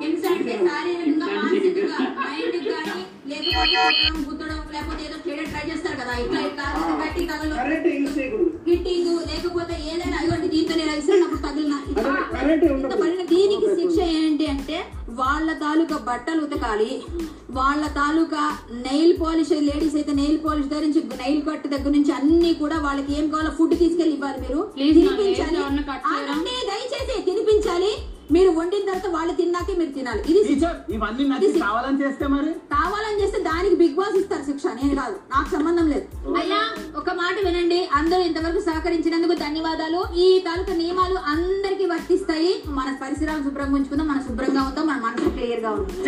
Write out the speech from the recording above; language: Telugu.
హింస అంటే శారీరకంగా మానసికంగా మైండ్ కానీ లేకపోతే కొట్టడం, గుద్దడం లేకపోతే ఏదో చేయడం ట్రై చేస్తారు కదా. ఇట్లా గట్టి లేకపోతే ఏదైనా అయ్యండి దీంతో నేను ఇస్తున్నప్పుడు తగిలిన ఇట్లా కరెంట్ ఇంత ఉండదు పడిన దీనికి శిక్ష ఏంటి అంటే వాళ్ళ తాలూకా బట్టలు ఉతకాలి. వాళ్ళ తాలూకా నెయిల్ పాలిష్ లేడీస్ అయితే నెయిల్ పాలిష్ ధరించి నెయిల్ కట్ దగ్గర నుంచి అన్ని కూడా వాళ్ళకి ఏం కావాలో ఫుడ్ తీసుకెళ్ళి ఇవ్వాలి మీరు. తినిపించాలి. దయచేసి తినిపించాలి. మీరు వండిన తర్వాత వాళ్ళు తిన్నాకే మీరు తినాలి. ఇది. టీచర్ ఇవన్నీ నాకు కావాలని చేస్తే మరి? కావాలని చేస్తే దానికి బిగ్ బాస్ ఇస్తారు శిక్ష నేను కాదు. నాకు సంబంధం లేదు. అయ్యా ఒక మాట వినండి. అందరూ ఇంతవరకు సహకరించినందుకు ధన్యవాదాలు. ఈ తాలూకా నియమాలు అందరికీ వర్తిస్తాయి. మన పరిసరాలు శుభ్రంగా ఉంచుకుందాం మన శుభ్రంగా ఉంటాం మన మనసు క్లియర్గా ఉంటుంది